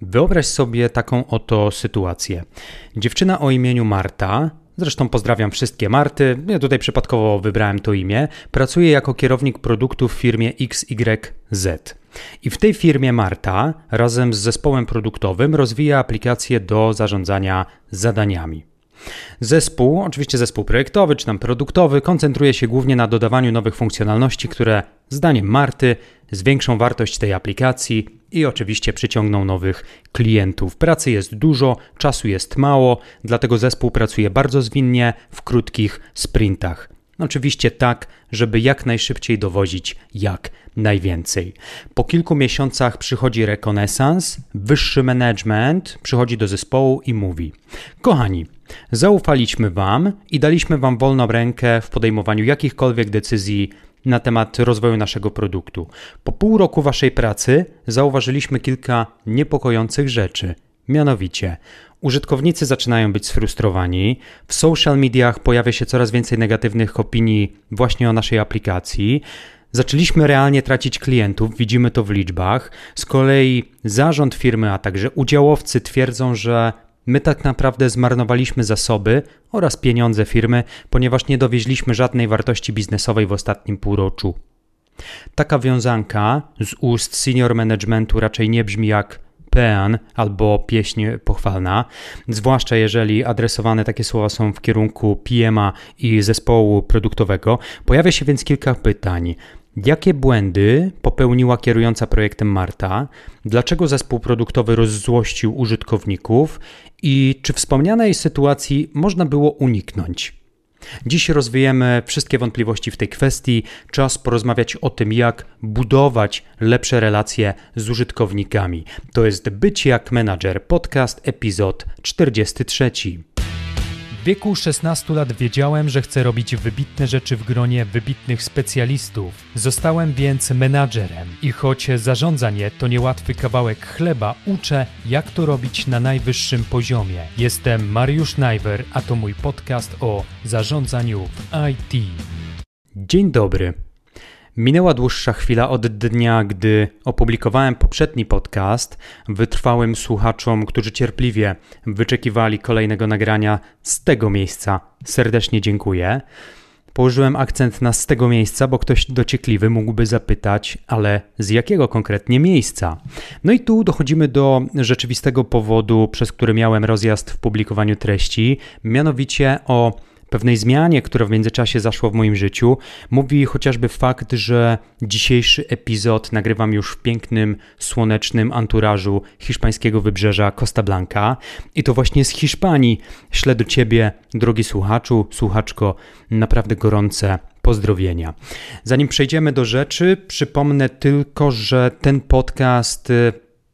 Wyobraź sobie taką oto sytuację. Dziewczyna o imieniu Marta, zresztą pozdrawiam wszystkie Marty, ja tutaj przypadkowo wybrałem to imię, pracuje jako kierownik produktów w firmie XYZ. I w tej firmie Marta razem z zespołem produktowym rozwija aplikację do zarządzania zadaniami. Zespół, oczywiście zespół projektowy czy tam produktowy, koncentruje się głównie na dodawaniu nowych funkcjonalności, które zdaniem Marty zwiększą wartość tej aplikacji i oczywiście przyciągną nowych klientów. Pracy jest dużo, czasu jest mało, dlatego zespół pracuje bardzo zwinnie w krótkich sprintach. Oczywiście tak, żeby jak najszybciej dowozić jak najwięcej. Po kilku miesiącach przychodzi rekonesans, wyższy management przychodzi do zespołu i mówi: Kochani, zaufaliśmy Wam i daliśmy Wam wolną rękę w podejmowaniu jakichkolwiek decyzji na temat rozwoju naszego produktu. Po pół roku Waszej pracy zauważyliśmy kilka niepokojących rzeczy. Mianowicie, użytkownicy zaczynają być sfrustrowani, w social mediach pojawia się coraz więcej negatywnych opinii właśnie o naszej aplikacji. Zaczęliśmy realnie tracić klientów, widzimy to w liczbach. Z kolei zarząd firmy, a także udziałowcy twierdzą, że my tak naprawdę zmarnowaliśmy zasoby oraz pieniądze firmy, ponieważ nie dowieźliśmy żadnej wartości biznesowej w ostatnim półroczu. Taka wiązanka z ust senior managementu raczej nie brzmi jak pean albo pieśń pochwalna, zwłaszcza jeżeli adresowane takie słowa są w kierunku PMA i zespołu produktowego. Pojawia się więc kilka pytań. Jakie błędy popełniła kierująca projektem Marta? Dlaczego zespół produktowy rozzłościł użytkowników? I czy wspomnianej sytuacji można było uniknąć? Dziś rozwijemy wszystkie wątpliwości w tej kwestii. Czas porozmawiać o tym, jak budować lepsze relacje z użytkownikami. To jest Być jak menadżer, podcast, epizod 43 wieku 16 lat wiedziałem, że chcę robić wybitne rzeczy w gronie wybitnych specjalistów. Zostałem więc menadżerem i choć zarządzanie to niełatwy kawałek chleba, uczę, jak to robić na najwyższym poziomie. Jestem Mariusz Najwer, a to mój podcast o zarządzaniu w IT. Dzień dobry. Minęła dłuższa chwila od dnia, gdy opublikowałem poprzedni podcast wytrwałym słuchaczom, którzy cierpliwie wyczekiwali kolejnego nagrania z tego miejsca. Serdecznie dziękuję. Położyłem akcent na z tego miejsca, bo ktoś dociekliwy mógłby zapytać, ale z jakiego konkretnie miejsca? No i tu dochodzimy do rzeczywistego powodu, przez który miałem rozjazd w publikowaniu treści, mianowicie o pewnej zmianie, która w międzyczasie zaszła w moim życiu, mówi chociażby fakt, że dzisiejszy epizod nagrywam już w pięknym, słonecznym anturażu hiszpańskiego wybrzeża Costa Blanca. I to właśnie z Hiszpanii ślę do Ciebie, drogi słuchaczu, słuchaczko, naprawdę gorące pozdrowienia. Zanim przejdziemy do rzeczy, przypomnę tylko, że ten podcast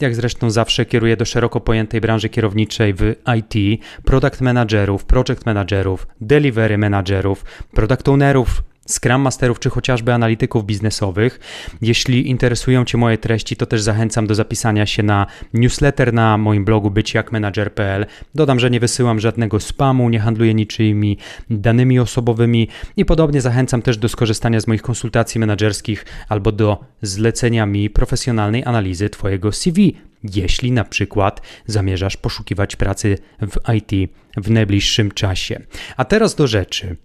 jak zresztą zawsze kieruję do szeroko pojętej branży kierowniczej w IT, product managerów, project managerów, delivery managerów, product ownerów, Scrum Masterów czy chociażby analityków biznesowych. Jeśli interesują Cię moje treści, to też zachęcam do zapisania się na newsletter na moim blogu byciakmanager.pl. Dodam, że nie wysyłam żadnego spamu, nie handluję niczyimi danymi osobowymi i podobnie zachęcam też do skorzystania z moich konsultacji menedżerskich albo do zlecenia mi profesjonalnej analizy Twojego CV jeśli na przykład zamierzasz poszukiwać pracy w IT w najbliższym czasie. A teraz do rzeczy.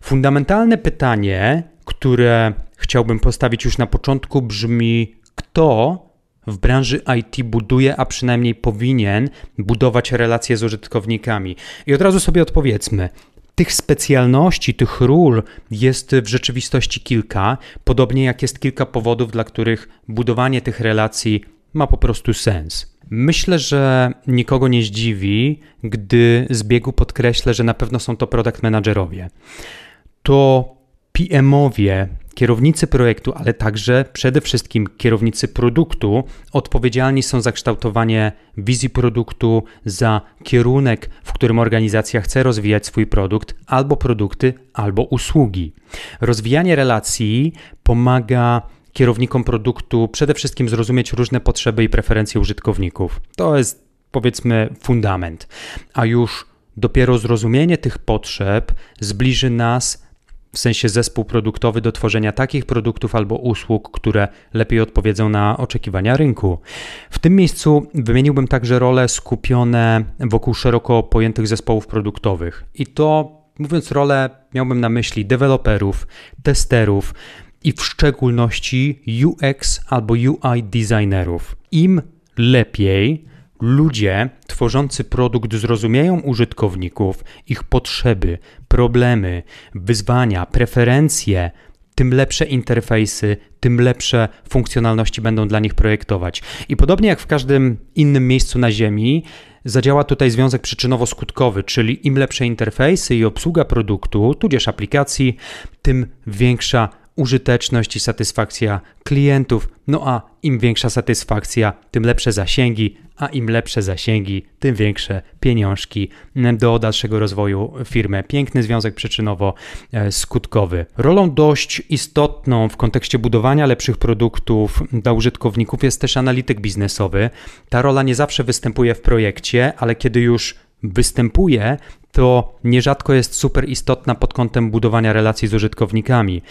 Fundamentalne pytanie, które chciałbym postawić już na początku, brzmi: kto w branży IT buduje, a przynajmniej powinien budować relacje z użytkownikami? I od razu sobie odpowiedzmy. Tych specjalności, tych ról jest w rzeczywistości kilka, podobnie jak jest kilka powodów, dla których budowanie tych relacji ma po prostu sens. Myślę, że nikogo nie zdziwi, gdy z biegu podkreślę, że na pewno są to product managerowie. To PM-owie, kierownicy projektu, ale także przede wszystkim kierownicy produktu odpowiedzialni są za kształtowanie wizji produktu, za kierunek, w którym organizacja chce rozwijać swój produkt, albo produkty, albo usługi. Rozwijanie relacji pomaga kierownikom produktu przede wszystkim zrozumieć różne potrzeby i preferencje użytkowników. To jest powiedzmy fundament. A już dopiero zrozumienie tych potrzeb zbliży nas w sensie zespół produktowy do tworzenia takich produktów albo usług, które lepiej odpowiedzą na oczekiwania rynku. W tym miejscu wymieniłbym także role skupione wokół szeroko pojętych zespołów produktowych. I to, mówiąc role, miałbym na myśli deweloperów, testerów i w szczególności UX albo UI designerów. Im lepiej ludzie tworzący produkt zrozumieją użytkowników, ich potrzeby, problemy, wyzwania, preferencje, tym lepsze interfejsy, tym lepsze funkcjonalności będą dla nich projektować. I podobnie jak w każdym innym miejscu na Ziemi, zadziała tutaj związek przyczynowo-skutkowy, czyli im lepsze interfejsy i obsługa produktu, tudzież aplikacji, tym większa użyteczność i satysfakcja klientów. No a im większa satysfakcja, tym lepsze zasięgi, a im lepsze zasięgi, tym większe pieniążki do dalszego rozwoju firmy. Piękny związek przyczynowo-skutkowy. Rolą dość istotną w kontekście budowania lepszych produktów dla użytkowników jest też analityk biznesowy. Ta rola nie zawsze występuje w projekcie, ale kiedy już występuje, to nierzadko jest super istotna pod kątem budowania relacji z użytkownikami.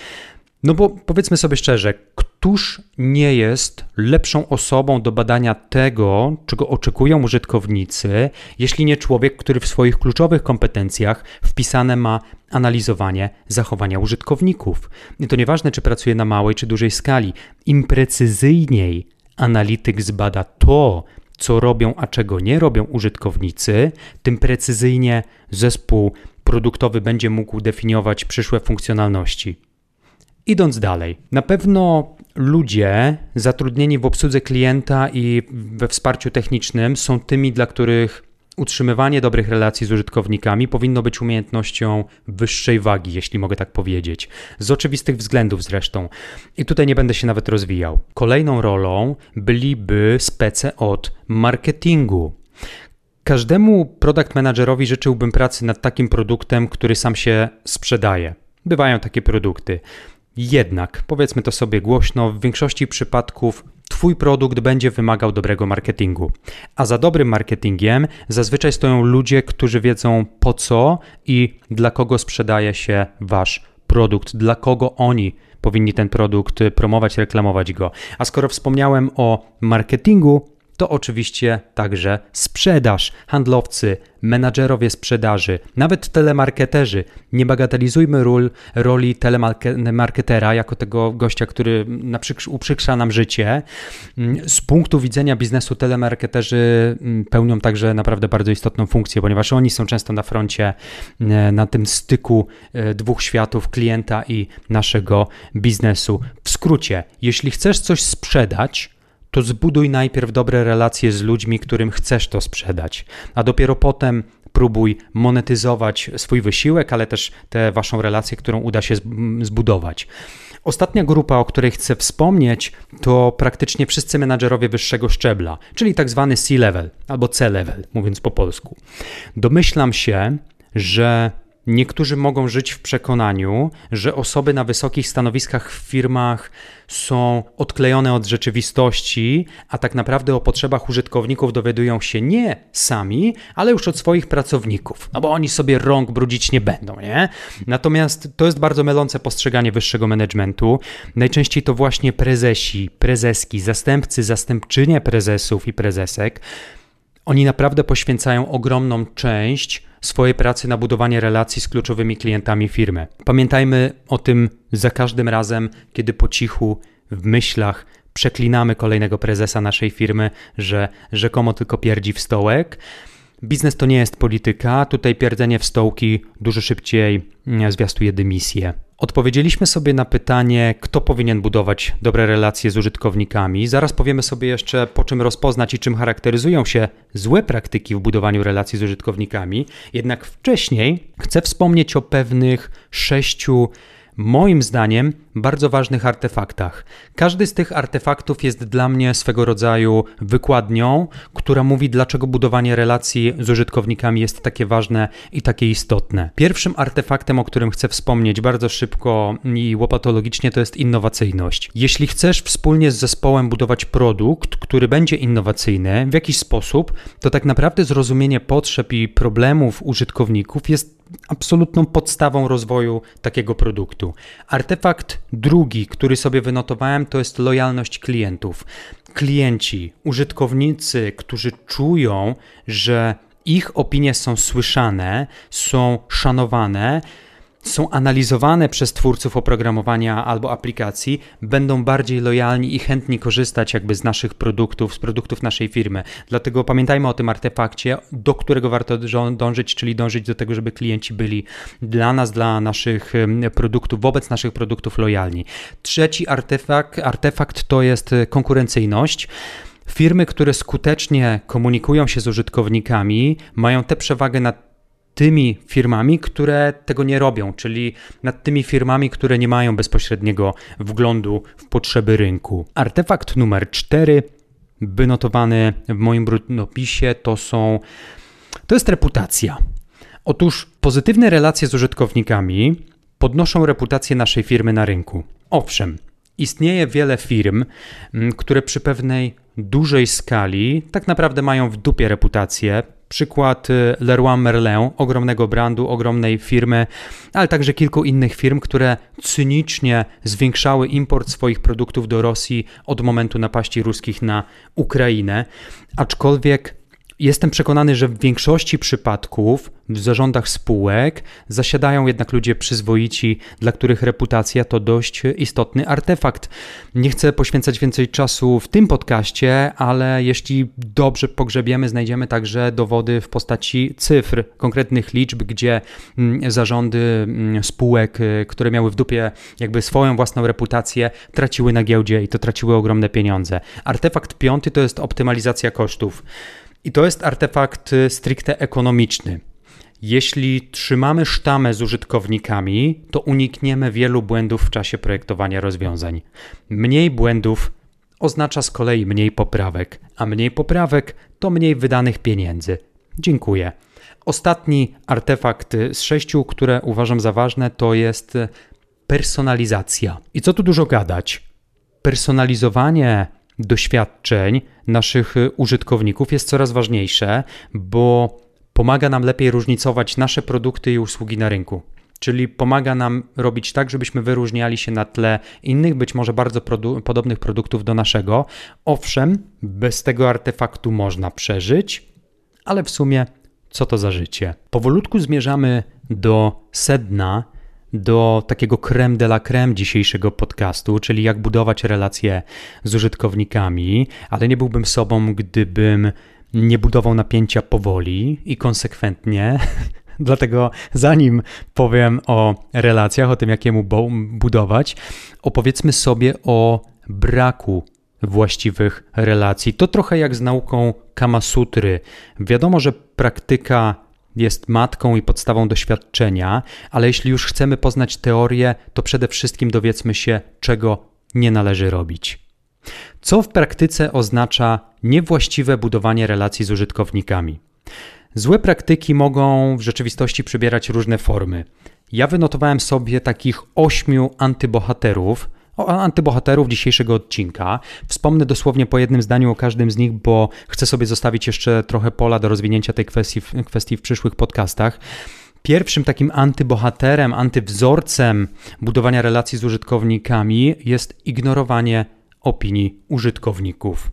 No bo powiedzmy sobie szczerze, któż nie jest lepszą osobą do badania tego, czego oczekują użytkownicy, jeśli nie człowiek, który w swoich kluczowych kompetencjach wpisane ma analizowanie zachowania użytkowników. I to nieważne, czy pracuje na małej czy dużej skali. Im precyzyjniej analityk zbada to, co robią, a czego nie robią użytkownicy, tym precyzyjnie zespół produktowy będzie mógł definiować przyszłe funkcjonalności. Idąc dalej, na pewno ludzie zatrudnieni w obsłudze klienta i we wsparciu technicznym są tymi, dla których utrzymywanie dobrych relacji z użytkownikami powinno być umiejętnością wyższej wagi, jeśli mogę tak powiedzieć. Z oczywistych względów zresztą. I tutaj nie będę się nawet rozwijał. Kolejną rolą byliby spece od marketingu. Każdemu product managerowi życzyłbym pracy nad takim produktem, który sam się sprzedaje. Bywają takie produkty. Jednak, powiedzmy to sobie głośno, w większości przypadków Twój produkt będzie wymagał dobrego marketingu. A za dobrym marketingiem zazwyczaj stoją ludzie, którzy wiedzą po co i dla kogo sprzedaje się Wasz produkt, dla kogo oni powinni ten produkt promować, reklamować go. A skoro wspomniałem o marketingu, to oczywiście także sprzedaż, handlowcy, menadżerowie sprzedaży, nawet telemarketerzy. Nie bagatelizujmy ról, roli telemarketera jako tego gościa, który uprzykrza nam życie. Z punktu widzenia biznesu telemarketerzy mm, pełnią także naprawdę bardzo istotną funkcję, ponieważ oni są często na froncie, e, na tym styku e, dwóch światów, klienta i naszego biznesu. W skrócie, jeśli chcesz coś sprzedać, to zbuduj najpierw dobre relacje z ludźmi, którym chcesz to sprzedać, a dopiero potem próbuj monetyzować swój wysiłek, ale też tę waszą relację, którą uda się zbudować. Ostatnia grupa, o której chcę wspomnieć, to praktycznie wszyscy menadżerowie wyższego szczebla, czyli tak zwany C-level albo C-level, mówiąc po polsku. Domyślam się, że Niektórzy mogą żyć w przekonaniu, że osoby na wysokich stanowiskach w firmach są odklejone od rzeczywistości, a tak naprawdę o potrzebach użytkowników dowiadują się nie sami, ale już od swoich pracowników, no bo oni sobie rąk brudzić nie będą, nie? Natomiast to jest bardzo mylące postrzeganie wyższego managementu. Najczęściej to właśnie prezesi, prezeski, zastępcy, zastępczynie prezesów i prezesek. Oni naprawdę poświęcają ogromną część swojej pracy na budowanie relacji z kluczowymi klientami firmy. Pamiętajmy o tym za każdym razem, kiedy po cichu w myślach przeklinamy kolejnego prezesa naszej firmy, że rzekomo tylko pierdzi w stołek. Biznes to nie jest polityka, tutaj pierdzenie w stołki dużo szybciej mm, zwiastuje dymisję. Odpowiedzieliśmy sobie na pytanie, kto powinien budować dobre relacje z użytkownikami. Zaraz powiemy sobie jeszcze, po czym rozpoznać i czym charakteryzują się złe praktyki w budowaniu relacji z użytkownikami. Jednak wcześniej chcę wspomnieć o pewnych sześciu, moim zdaniem, bardzo ważnych artefaktach. Każdy z tych artefaktów jest dla mnie swego rodzaju wykładnią, która mówi, dlaczego budowanie relacji z użytkownikami jest takie ważne i takie istotne. Pierwszym artefaktem, o którym chcę wspomnieć bardzo szybko i łopatologicznie, to jest innowacyjność. Jeśli chcesz wspólnie z zespołem budować produkt, który będzie innowacyjny w jakiś sposób, to tak naprawdę zrozumienie potrzeb i problemów użytkowników jest absolutną podstawą rozwoju takiego produktu. Artefakt drugi, który sobie wynotowałem, to jest lojalność klientów. Klienci, użytkownicy, którzy czują, że ich opinie są słyszane, są szanowane, są analizowane przez twórców oprogramowania albo aplikacji, będą bardziej lojalni i chętni korzystać jakby z naszych produktów, z produktów naszej firmy. Dlatego pamiętajmy o tym artefakcie, do którego warto dążyć, czyli dążyć do tego, żeby klienci byli dla nas, dla naszych produktów, wobec naszych produktów lojalni. Trzeci artefakt, artefakt to jest e, konkurencyjność. Firmy, które skutecznie komunikują się z użytkownikami, mają tę przewagę nad tymi firmami, które tego nie robią, czyli nad tymi firmami, które nie mają bezpośredniego wglądu w potrzeby rynku. Artefakt numer 4, wynotowany w moim brudnopisie, to są to jest reputacja. Otóż pozytywne relacje z użytkownikami podnoszą reputację naszej firmy na rynku. Owszem, istnieje wiele firm, które przy pewnej dużej skali tak naprawdę mają w dupie reputację, Przykład y, Leroy Merlin, ogromnego brandu, ogromnej firmy, ale także kilku innych firm, które cynicznie zwiększały import swoich produktów do Rosji od momentu napaści ruskich na Ukrainę. Aczkolwiek Jestem przekonany, że w większości przypadków w zarządach spółek zasiadają jednak ludzie przyzwoici, dla których reputacja to dość istotny artefakt. Nie chcę poświęcać więcej czasu w tym podcaście, ale jeśli dobrze pogrzebiemy, znajdziemy także dowody w postaci cyfr, konkretnych liczb, gdzie mm, zarządy mm, spółek, y, które miały w dupie jakby swoją własną reputację, traciły na giełdzie i to traciły ogromne pieniądze. Artefakt piąty to jest optymalizacja kosztów. I to jest artefakt y, stricte ekonomiczny. Jeśli trzymamy sztamę z użytkownikami, to unikniemy wielu błędów w czasie projektowania rozwiązań. Mniej błędów oznacza z kolei mniej poprawek, a mniej poprawek to mniej wydanych pieniędzy. Dziękuję. Ostatni artefakt z sześciu, które uważam za ważne, to jest personalizacja. I co tu dużo gadać? Personalizowanie doświadczeń naszych y, użytkowników jest coraz ważniejsze, bo pomaga nam lepiej różnicować nasze produkty i usługi na rynku. Czyli pomaga nam robić tak, żebyśmy wyróżniali się na tle innych, być może bardzo produ podobnych produktów do naszego. Owszem, bez tego artefaktu można przeżyć, ale w sumie co to za życie? Powolutku zmierzamy do sedna do takiego creme de la creme dzisiejszego podcastu, czyli jak budować relacje z użytkownikami, ale nie byłbym sobą, gdybym nie budował napięcia powoli i konsekwentnie. Dlatego zanim powiem o relacjach, o tym jak je budować, opowiedzmy sobie o braku właściwych relacji. To trochę jak z nauką Kamasutry. Wiadomo, że praktyka jest matką i podstawą doświadczenia, ale jeśli już chcemy poznać teorię, to przede wszystkim dowiedzmy się, czego nie należy robić. Co w praktyce oznacza niewłaściwe budowanie relacji z użytkownikami? Złe praktyki mogą w rzeczywistości przybierać różne formy. Ja wynotowałem sobie takich ośmiu antybohaterów, antybohaterów dzisiejszego odcinka. Wspomnę dosłownie po jednym zdaniu o każdym z nich, bo chcę sobie zostawić jeszcze trochę pola do rozwinięcia tej kwestii, kwestii w przyszłych podcastach. Pierwszym takim antybohaterem, antywzorcem budowania relacji z użytkownikami jest ignorowanie opinii użytkowników.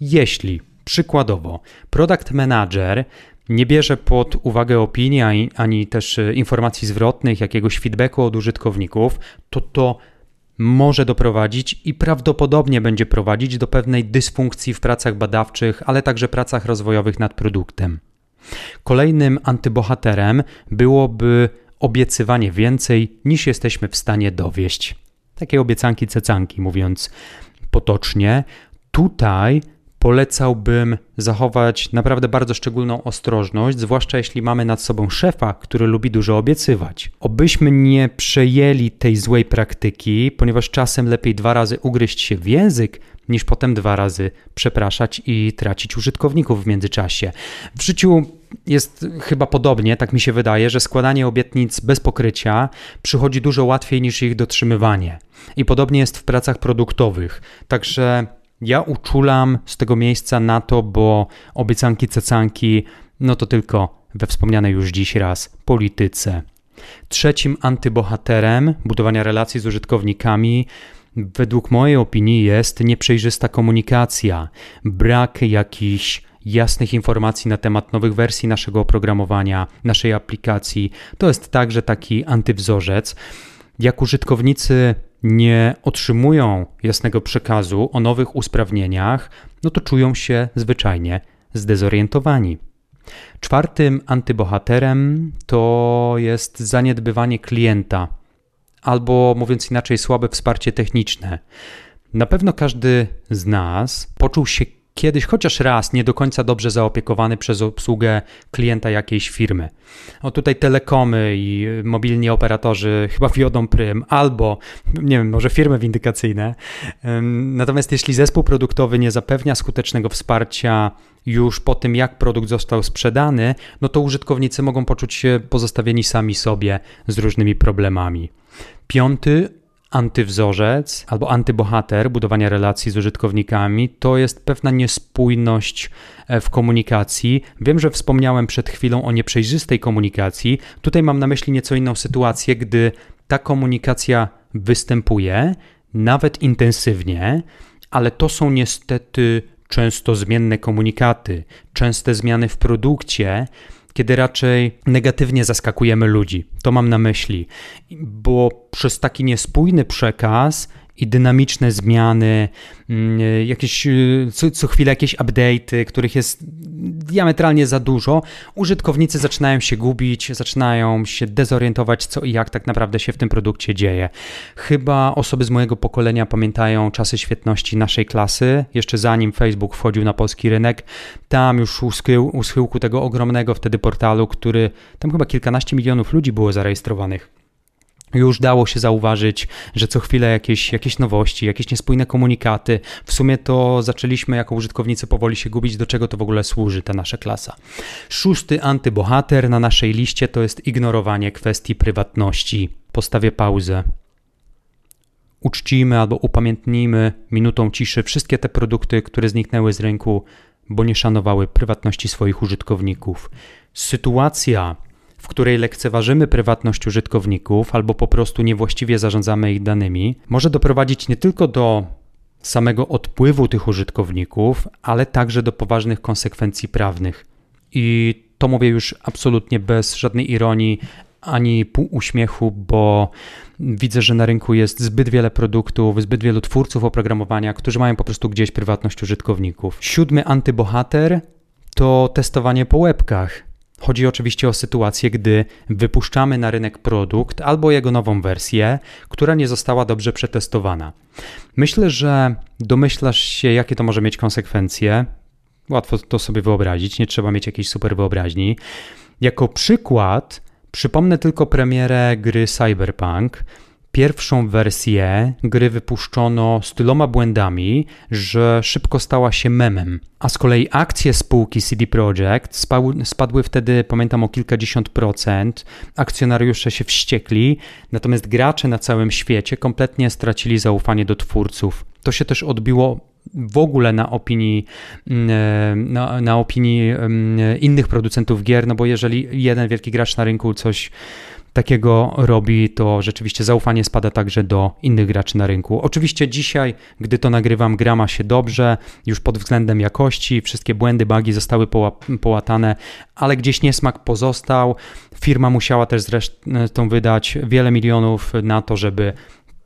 Jeśli przykładowo product manager nie bierze pod uwagę opinii ani, ani też informacji zwrotnych, jakiegoś feedbacku od użytkowników, to to może doprowadzić i prawdopodobnie będzie prowadzić do pewnej dysfunkcji w pracach badawczych, ale także pracach rozwojowych nad produktem. Kolejnym antybohaterem byłoby obiecywanie więcej niż jesteśmy w stanie dowieść. Takie obiecanki cecanki, mówiąc potocznie. Tutaj polecałbym zachować naprawdę bardzo szczególną ostrożność, zwłaszcza jeśli mamy nad sobą szefa, który lubi dużo obiecywać. Obyśmy nie przejęli tej złej praktyki, ponieważ czasem lepiej dwa razy ugryźć się w język, niż potem dwa razy przepraszać i tracić użytkowników w międzyczasie. W życiu jest chyba podobnie, tak mi się wydaje, że składanie obietnic bez pokrycia przychodzi dużo łatwiej niż ich dotrzymywanie. I podobnie jest w pracach produktowych. Także ja uczulam z tego miejsca na to, bo obiecanki, cecanki, no to tylko we wspomnianej już dziś raz polityce. Trzecim antybohaterem budowania relacji z użytkownikami według mojej opinii jest nieprzejrzysta komunikacja, brak jakichś jasnych informacji na temat nowych wersji naszego oprogramowania, naszej aplikacji. To jest także taki antywzorzec. Jak użytkownicy nie otrzymują jasnego przekazu o nowych usprawnieniach, no to czują się zwyczajnie zdezorientowani. Czwartym antybohaterem to jest zaniedbywanie klienta, albo mówiąc inaczej, słabe wsparcie techniczne. Na pewno każdy z nas poczuł się kiedyś chociaż raz nie do końca dobrze zaopiekowany przez obsługę klienta jakiejś firmy. O tutaj telekomy i mobilni operatorzy chyba wiodą prym, albo nie wiem, może firmy windykacyjne. Natomiast jeśli zespół produktowy nie zapewnia skutecznego wsparcia już po tym, jak produkt został sprzedany, no to użytkownicy mogą poczuć się pozostawieni sami sobie z różnymi problemami. Piąty antywzorzec albo antybohater budowania relacji z użytkownikami to jest pewna niespójność e, w komunikacji. Wiem, że wspomniałem przed chwilą o nieprzejrzystej komunikacji. Tutaj mam na myśli nieco inną sytuację, gdy ta komunikacja występuje, nawet intensywnie, ale to są niestety często zmienne komunikaty, częste zmiany w produkcie, kiedy raczej negatywnie zaskakujemy ludzi. To mam na myśli, bo przez taki niespójny przekaz i dynamiczne zmiany, mm, jakieś, y, co, co chwilę jakieś update'y, których jest diametralnie za dużo, użytkownicy zaczynają się gubić, zaczynają się dezorientować, co i jak tak naprawdę się w tym produkcie dzieje. Chyba osoby z mojego pokolenia pamiętają czasy świetności naszej klasy, jeszcze zanim Facebook wchodził na polski rynek. Tam już u, schył, u schyłku tego ogromnego wtedy portalu, który tam chyba kilkanaście milionów ludzi było zarejestrowanych już dało się zauważyć, że co chwilę jakieś, jakieś nowości, jakieś niespójne komunikaty. W sumie to zaczęliśmy jako użytkownicy powoli się gubić, do czego to w ogóle służy ta nasza klasa. Szósty antybohater na naszej liście to jest ignorowanie kwestii prywatności. Postawię pauzę. Uczcijmy albo upamiętnijmy minutą ciszy wszystkie te produkty, które zniknęły z rynku, bo nie szanowały prywatności swoich użytkowników. Sytuacja, w której lekceważymy prywatność użytkowników albo po prostu niewłaściwie zarządzamy ich danymi, może doprowadzić nie tylko do samego odpływu tych użytkowników, ale także do poważnych konsekwencji prawnych. I to mówię już absolutnie bez żadnej ironii ani pół uśmiechu, bo widzę, że na rynku jest zbyt wiele produktów, zbyt wielu twórców oprogramowania, którzy mają po prostu gdzieś prywatność użytkowników. Siódmy antybohater to testowanie po łebkach. Chodzi oczywiście o sytuację, gdy wypuszczamy na rynek produkt albo jego nową wersję, która nie została dobrze przetestowana. Myślę, że domyślasz się, jakie to może mieć konsekwencje. Łatwo to sobie wyobrazić, nie trzeba mieć jakiejś super wyobraźni. Jako przykład przypomnę tylko premierę gry Cyberpunk, Pierwszą wersję gry wypuszczono z tyloma błędami, że szybko stała się memem. A z kolei akcje spółki CD Projekt spadły wtedy, pamiętam, o kilkadziesiąt procent. Akcjonariusze się wściekli, natomiast gracze na całym świecie kompletnie stracili zaufanie do twórców. To się też odbiło w ogóle na opinii, mm, na, na opinii mm, innych producentów gier, no bo jeżeli jeden wielki gracz na rynku coś takiego robi, to rzeczywiście zaufanie spada także do innych graczy na rynku. Oczywiście dzisiaj, gdy to nagrywam, gra ma się dobrze, już pod względem jakości, wszystkie błędy, bugi zostały połatane, ale gdzieś niesmak pozostał. Firma musiała też zresztą wydać wiele milionów na to, żeby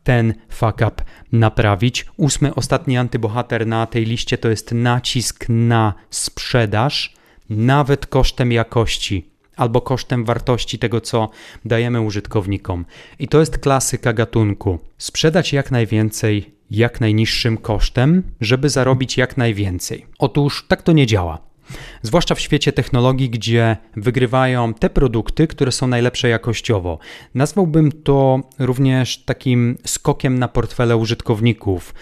ten fuck up naprawić. Ósmy, ostatni antybohater na tej liście to jest nacisk na sprzedaż, nawet kosztem jakości albo kosztem wartości tego, co dajemy użytkownikom. I to jest klasyka gatunku. Sprzedać jak najwięcej, jak najniższym kosztem, żeby zarobić jak najwięcej. Otóż tak to nie działa. Zwłaszcza w świecie technologii, gdzie wygrywają te produkty, które są najlepsze jakościowo. Nazwałbym to również takim skokiem na portfele użytkowników.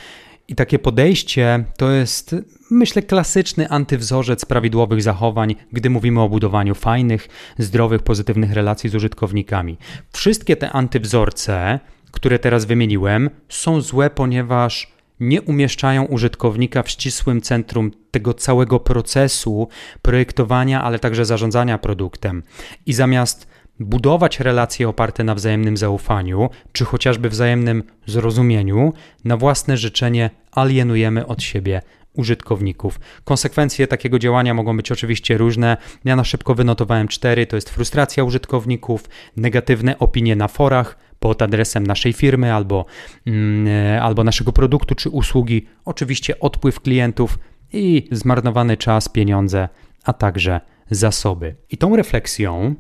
I takie podejście to jest, myślę, klasyczny antywzorzec prawidłowych zachowań, gdy mówimy o budowaniu fajnych, zdrowych, pozytywnych relacji z użytkownikami. Wszystkie te antywzorce, które teraz wymieniłem, są złe, ponieważ nie umieszczają użytkownika w ścisłym centrum tego całego procesu projektowania, ale także zarządzania produktem. I zamiast budować relacje oparte na wzajemnym zaufaniu, czy chociażby wzajemnym zrozumieniu, na własne życzenie alienujemy od siebie użytkowników. Konsekwencje takiego działania mogą być oczywiście różne. Ja na szybko wynotowałem cztery: to jest frustracja użytkowników, negatywne opinie na forach, pod adresem naszej firmy albo, mm, e, albo naszego produktu czy usługi, oczywiście odpływ klientów i zmarnowany czas, pieniądze, a także zasoby. I tą refleksją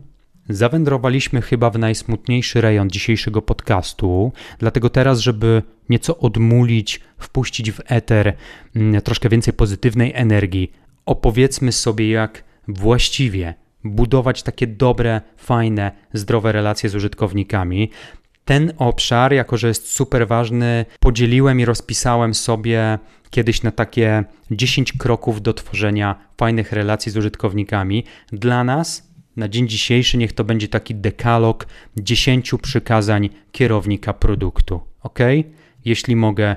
zawędrowaliśmy chyba w najsmutniejszy rejon dzisiejszego podcastu, dlatego teraz, żeby nieco odmulić, wpuścić w eter mm, troszkę więcej pozytywnej energii, opowiedzmy sobie, jak właściwie budować takie dobre, fajne, zdrowe relacje z użytkownikami, ten obszar, jako że jest super ważny, podzieliłem i rozpisałem sobie kiedyś na takie 10 kroków do tworzenia fajnych relacji z użytkownikami. Dla nas na dzień dzisiejszy niech to będzie taki dekalog 10 przykazań kierownika produktu. Ok? Jeśli mogę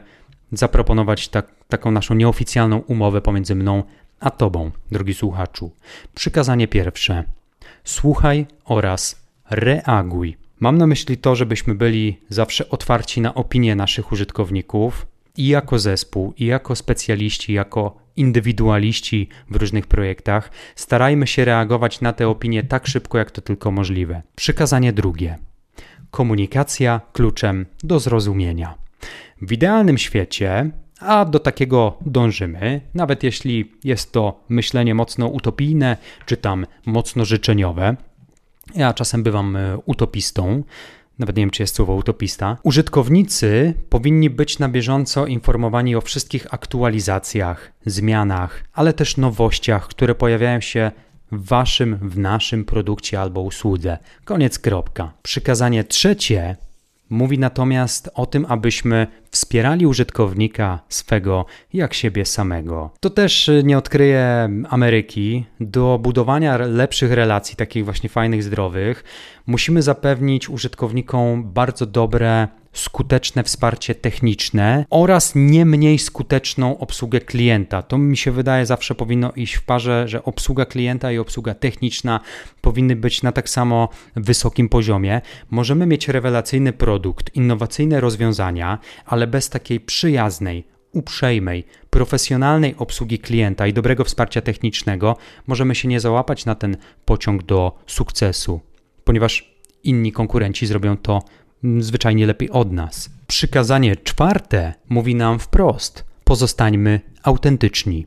zaproponować tak, taką naszą nieoficjalną umowę pomiędzy mną a Tobą, drogi słuchaczu. Przykazanie pierwsze: słuchaj oraz reaguj. Mam na myśli to, żebyśmy byli zawsze otwarci na opinie naszych użytkowników i jako zespół, i jako specjaliści, jako indywidualiści w różnych projektach. Starajmy się reagować na te opinie tak szybko, jak to tylko możliwe. Przykazanie drugie. Komunikacja kluczem do zrozumienia. W idealnym świecie a do takiego dążymy, nawet jeśli jest to myślenie mocno utopijne, czy tam mocno życzeniowe. Ja czasem bywam e, utopistą, nawet nie wiem, czy jest słowo utopista. Użytkownicy powinni być na bieżąco informowani o wszystkich aktualizacjach, zmianach, ale też nowościach, które pojawiają się w waszym, w naszym produkcie albo usłudze. Koniec kropka. Przykazanie trzecie Mówi natomiast o tym, abyśmy wspierali użytkownika swego jak siebie samego. To też nie odkryje Ameryki. Do budowania lepszych relacji, takich właśnie fajnych, zdrowych, musimy zapewnić użytkownikom bardzo dobre skuteczne wsparcie techniczne oraz nie mniej skuteczną obsługę klienta. To mi się wydaje zawsze powinno iść w parze, że obsługa klienta i obsługa techniczna powinny być na tak samo wysokim poziomie. Możemy mieć rewelacyjny produkt, innowacyjne rozwiązania, ale bez takiej przyjaznej, uprzejmej, profesjonalnej obsługi klienta i dobrego wsparcia technicznego możemy się nie załapać na ten pociąg do sukcesu, ponieważ inni konkurenci zrobią to zwyczajnie lepiej od nas. Przykazanie czwarte mówi nam wprost: pozostańmy autentyczni.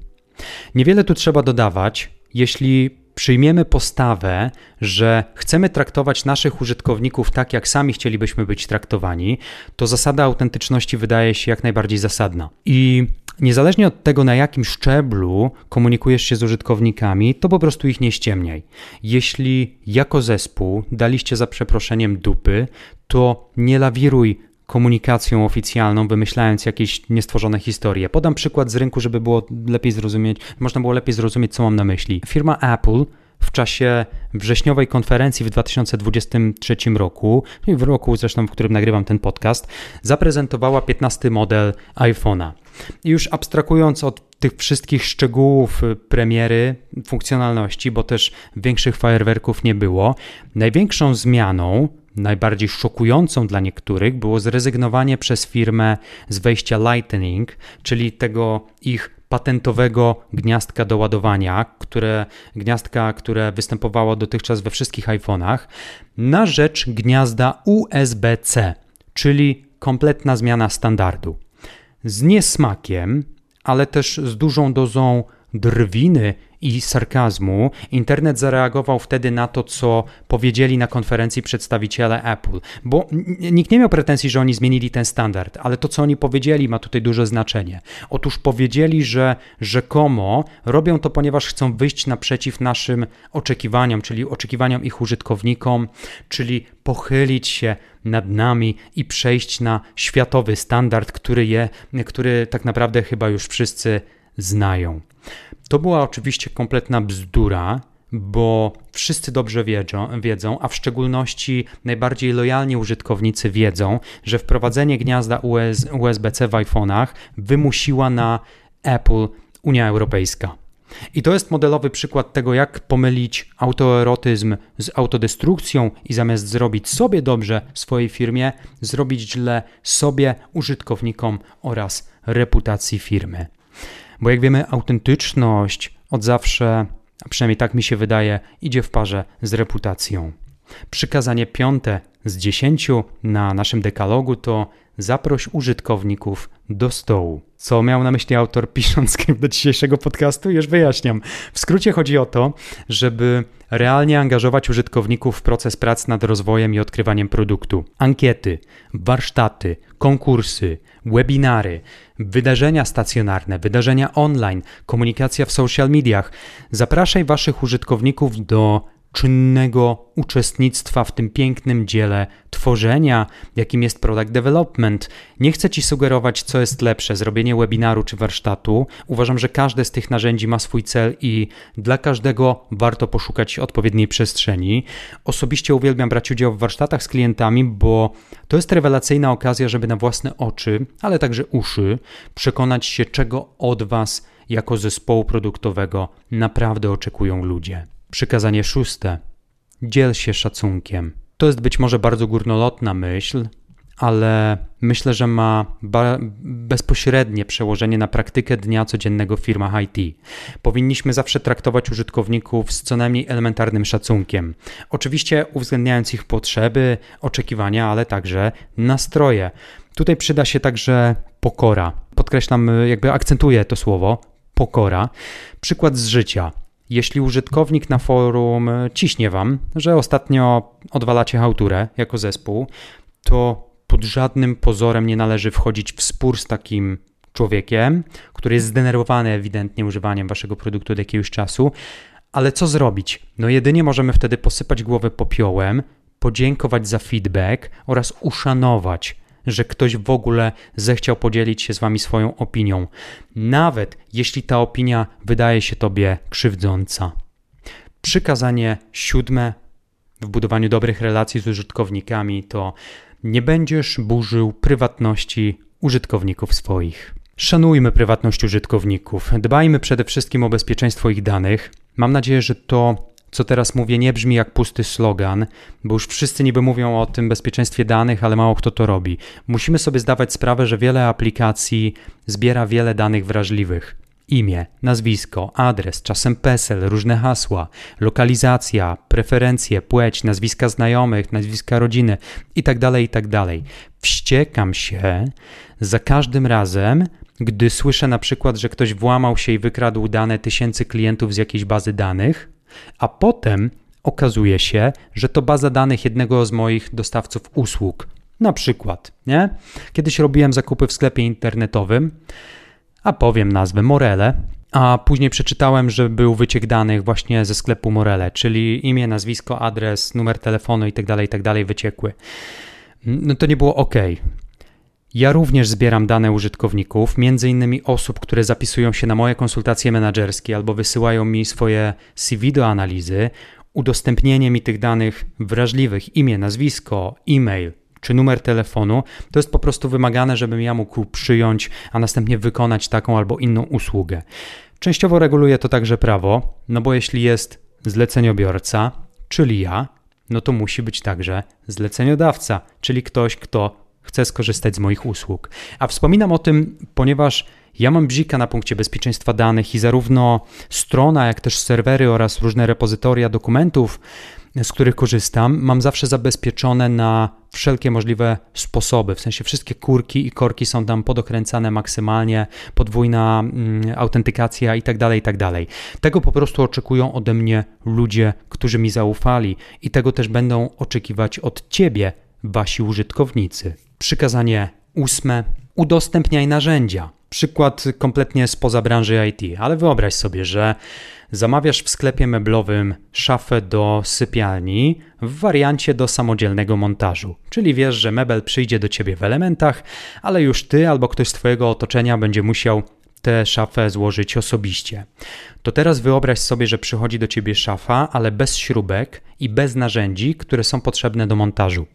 Niewiele tu trzeba dodawać, jeśli przyjmiemy postawę, że chcemy traktować naszych użytkowników tak, jak sami chcielibyśmy być traktowani, to zasada autentyczności wydaje się jak najbardziej zasadna. I Niezależnie od tego, na jakim szczeblu komunikujesz się z użytkownikami, to po prostu ich nie ściemniaj. Jeśli jako zespół daliście za przeproszeniem dupy, to nie lawiruj komunikacją oficjalną, wymyślając jakieś niestworzone historie. Podam przykład z rynku, żeby było lepiej zrozumieć, można było lepiej zrozumieć, co mam na myśli. Firma Apple w czasie wrześniowej konferencji w 2023 roku, no w roku zresztą, w którym nagrywam ten podcast, zaprezentowała 15 model iPhone'a. I już abstrahując od tych wszystkich szczegółów y, premiery, funkcjonalności, bo też większych fajerwerków nie było, największą zmianą, najbardziej szokującą dla niektórych, było zrezygnowanie przez firmę z wejścia Lightning, czyli tego ich patentowego gniazdka do ładowania, które, gniazdka, które występowało dotychczas we wszystkich iPhone'ach, na rzecz gniazda USB-C, czyli kompletna zmiana standardu. Z niesmakiem, ale też z dużą dozą drwiny i sarkazmu, internet zareagował wtedy na to, co powiedzieli na konferencji przedstawiciele Apple, bo nikt nie miał pretensji, że oni zmienili ten standard, ale to, co oni powiedzieli, ma tutaj duże znaczenie. Otóż powiedzieli, że rzekomo robią to, ponieważ chcą wyjść naprzeciw naszym oczekiwaniom, czyli oczekiwaniom ich użytkownikom, czyli pochylić się nad nami i przejść na światowy standard, który, je, który tak naprawdę chyba już wszyscy znają. To była oczywiście kompletna bzdura, bo wszyscy dobrze wiedzą, wiedzą, a w szczególności najbardziej lojalni użytkownicy wiedzą, że wprowadzenie gniazda US, USB-C w iPhone'ach wymusiła na Apple Unia Europejska. I to jest modelowy przykład tego, jak pomylić autoerotyzm z autodestrukcją i zamiast zrobić sobie dobrze swojej firmie, zrobić źle sobie, użytkownikom oraz reputacji firmy. Bo jak wiemy, autentyczność od zawsze, a przynajmniej tak mi się wydaje, idzie w parze z reputacją. Przykazanie piąte z dziesięciu na naszym dekalogu to zaproś użytkowników do stołu. Co miał na myśli autor pisząc do dzisiejszego podcastu? Już wyjaśniam. W skrócie chodzi o to, żeby realnie angażować użytkowników w proces prac nad rozwojem i odkrywaniem produktu. Ankiety, warsztaty, konkursy, webinary, wydarzenia stacjonarne, wydarzenia online, komunikacja w social mediach. Zapraszaj Waszych użytkowników do czynnego uczestnictwa w tym pięknym dziele tworzenia, jakim jest product development. Nie chcę Ci sugerować, co jest lepsze, zrobienie webinaru czy warsztatu. Uważam, że każde z tych narzędzi ma swój cel i dla każdego warto poszukać odpowiedniej przestrzeni. Osobiście uwielbiam brać udział w warsztatach z klientami, bo to jest rewelacyjna okazja, żeby na własne oczy, ale także uszy przekonać się, czego od Was jako zespołu produktowego naprawdę oczekują ludzie. Przykazanie szóste. Dziel się szacunkiem. To jest być może bardzo górnolotna myśl, ale myślę, że ma bezpośrednie przełożenie na praktykę dnia codziennego w firmach IT. Powinniśmy zawsze traktować użytkowników z co najmniej elementarnym szacunkiem. Oczywiście uwzględniając ich potrzeby, oczekiwania, ale także nastroje. Tutaj przyda się także pokora. Podkreślam, jakby akcentuję to słowo pokora. Przykład z życia. Jeśli użytkownik na forum ciśnie wam, że ostatnio odwalacie hałturę jako zespół, to pod żadnym pozorem nie należy wchodzić w spór z takim człowiekiem, który jest zdenerwowany ewidentnie używaniem waszego produktu od jakiegoś czasu. Ale co zrobić? No jedynie możemy wtedy posypać głowę popiołem, podziękować za feedback oraz uszanować że ktoś w ogóle zechciał podzielić się z wami swoją opinią, nawet jeśli ta opinia wydaje się tobie krzywdząca. Przykazanie siódme w budowaniu dobrych relacji z użytkownikami to nie będziesz burzył prywatności użytkowników swoich. Szanujmy prywatność użytkowników, dbajmy przede wszystkim o bezpieczeństwo ich danych. Mam nadzieję, że to co teraz mówię, nie brzmi jak pusty slogan, bo już wszyscy niby mówią o tym bezpieczeństwie danych, ale mało kto to robi. Musimy sobie zdawać sprawę, że wiele aplikacji zbiera wiele danych wrażliwych. Imię, nazwisko, adres, czasem PESEL, różne hasła, lokalizacja, preferencje, płeć, nazwiska znajomych, nazwiska rodziny itd., tak itd. Tak Wściekam się za każdym razem, gdy słyszę na przykład, że ktoś włamał się i wykradł dane tysięcy klientów z jakiejś bazy danych, a potem okazuje się, że to baza danych jednego z moich dostawców usług. Na przykład, nie? Kiedyś robiłem zakupy w sklepie internetowym, a powiem nazwę Morele, a później przeczytałem, że był wyciek danych właśnie ze sklepu Morele, czyli imię, nazwisko, adres, numer telefonu itd., tak itd. Tak wyciekły. No to nie było ok. Ja również zbieram dane użytkowników, innymi osób, które zapisują się na moje konsultacje menedżerskie albo wysyłają mi swoje CV do analizy. Udostępnienie mi tych danych wrażliwych, imię, nazwisko, e-mail czy numer telefonu, to jest po prostu wymagane, żebym ja mógł przyjąć, a następnie wykonać taką albo inną usługę. Częściowo reguluje to także prawo, no bo jeśli jest zleceniobiorca, czyli ja, no to musi być także zleceniodawca, czyli ktoś, kto chce skorzystać z moich usług. A wspominam o tym, ponieważ Ja mam bzika na punkcie bezpieczeństwa danych i zarówno strona, jak też serwery oraz różne repozytoria dokumentów, z których korzystam, mam zawsze zabezpieczone na wszelkie możliwe sposoby. W sensie wszystkie kurki i korki są tam podokręcane maksymalnie, podwójna mm, autentykacja i tak dalej, i tak. Tego po prostu oczekują ode mnie ludzie, którzy mi zaufali i tego też będą oczekiwać od ciebie, wasi użytkownicy. Przykazanie ósme. Udostępniaj narzędzia. Przykład kompletnie spoza branży IT, ale wyobraź sobie, że zamawiasz w sklepie meblowym szafę do sypialni w wariancie do samodzielnego montażu. Czyli wiesz, że mebel przyjdzie do ciebie w elementach, ale już ty albo ktoś z twojego otoczenia będzie musiał tę szafę złożyć osobiście. To teraz wyobraź sobie, że przychodzi do ciebie szafa, ale bez śrubek i bez narzędzi, które są potrzebne do montażu.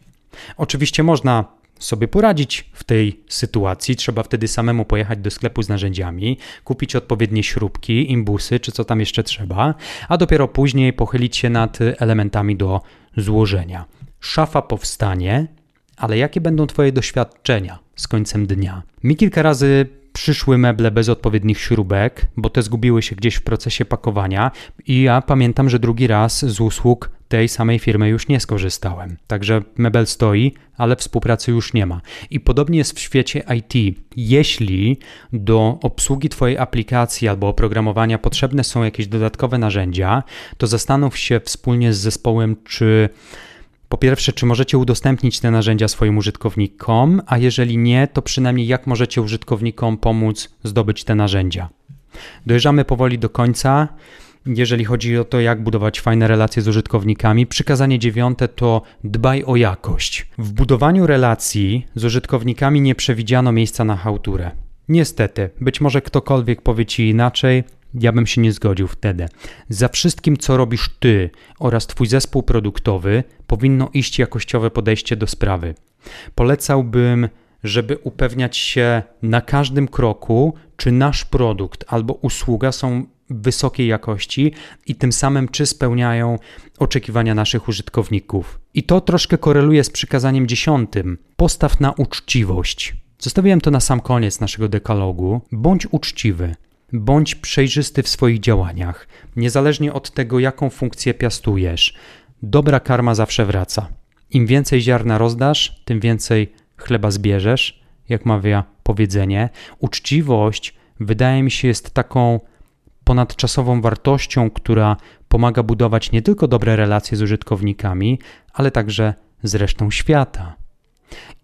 Oczywiście można sobie poradzić w tej sytuacji. Trzeba wtedy samemu pojechać do sklepu z narzędziami, kupić odpowiednie śrubki, imbusy czy co tam jeszcze trzeba, a dopiero później pochylić się nad elementami do złożenia. Szafa powstanie, ale jakie będą Twoje doświadczenia z końcem dnia? Mi kilka razy przyszły meble bez odpowiednich śrubek, bo te zgubiły się gdzieś w procesie pakowania i ja pamiętam, że drugi raz z usług tej samej firmy już nie skorzystałem. Także mebel stoi, ale współpracy już nie ma. I podobnie jest w świecie IT. Jeśli do obsługi Twojej aplikacji albo oprogramowania potrzebne są jakieś dodatkowe narzędzia, to zastanów się wspólnie z zespołem, czy po pierwsze, czy możecie udostępnić te narzędzia swoim użytkownikom, a jeżeli nie, to przynajmniej jak możecie użytkownikom pomóc zdobyć te narzędzia. Dojeżdżamy powoli do końca. Jeżeli chodzi o to, jak budować fajne relacje z użytkownikami, przykazanie dziewiąte to dbaj o jakość. W budowaniu relacji z użytkownikami nie przewidziano miejsca na hałturę. Niestety, być może ktokolwiek powie ci inaczej, ja bym się nie zgodził wtedy. Za wszystkim, co robisz ty oraz twój zespół produktowy, powinno iść jakościowe podejście do sprawy. Polecałbym, żeby upewniać się na każdym kroku, czy nasz produkt albo usługa są wysokiej jakości i tym samym czy spełniają oczekiwania naszych użytkowników. I to troszkę koreluje z przykazaniem dziesiątym. Postaw na uczciwość. Zostawiłem to na sam koniec naszego dekalogu. Bądź uczciwy. Bądź przejrzysty w swoich działaniach, niezależnie od tego, jaką funkcję piastujesz. Dobra karma zawsze wraca. Im więcej ziarna rozdasz, tym więcej chleba zbierzesz, jak mawia powiedzenie. Uczciwość, wydaje mi się, jest taką ponadczasową wartością, która pomaga budować nie tylko dobre relacje z użytkownikami, ale także z resztą świata.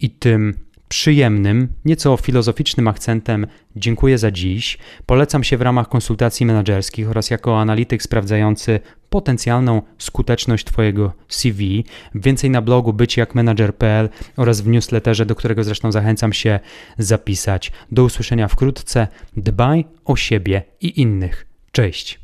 I tym przyjemnym, nieco filozoficznym akcentem dziękuję za dziś. Polecam się w ramach konsultacji menedżerskich oraz jako analityk sprawdzający potencjalną skuteczność Twojego CV. Więcej na blogu byciakmenadżer.pl oraz w newsletterze, do którego zresztą zachęcam się zapisać. Do usłyszenia wkrótce. Dbaj o siebie i innych. Cześć.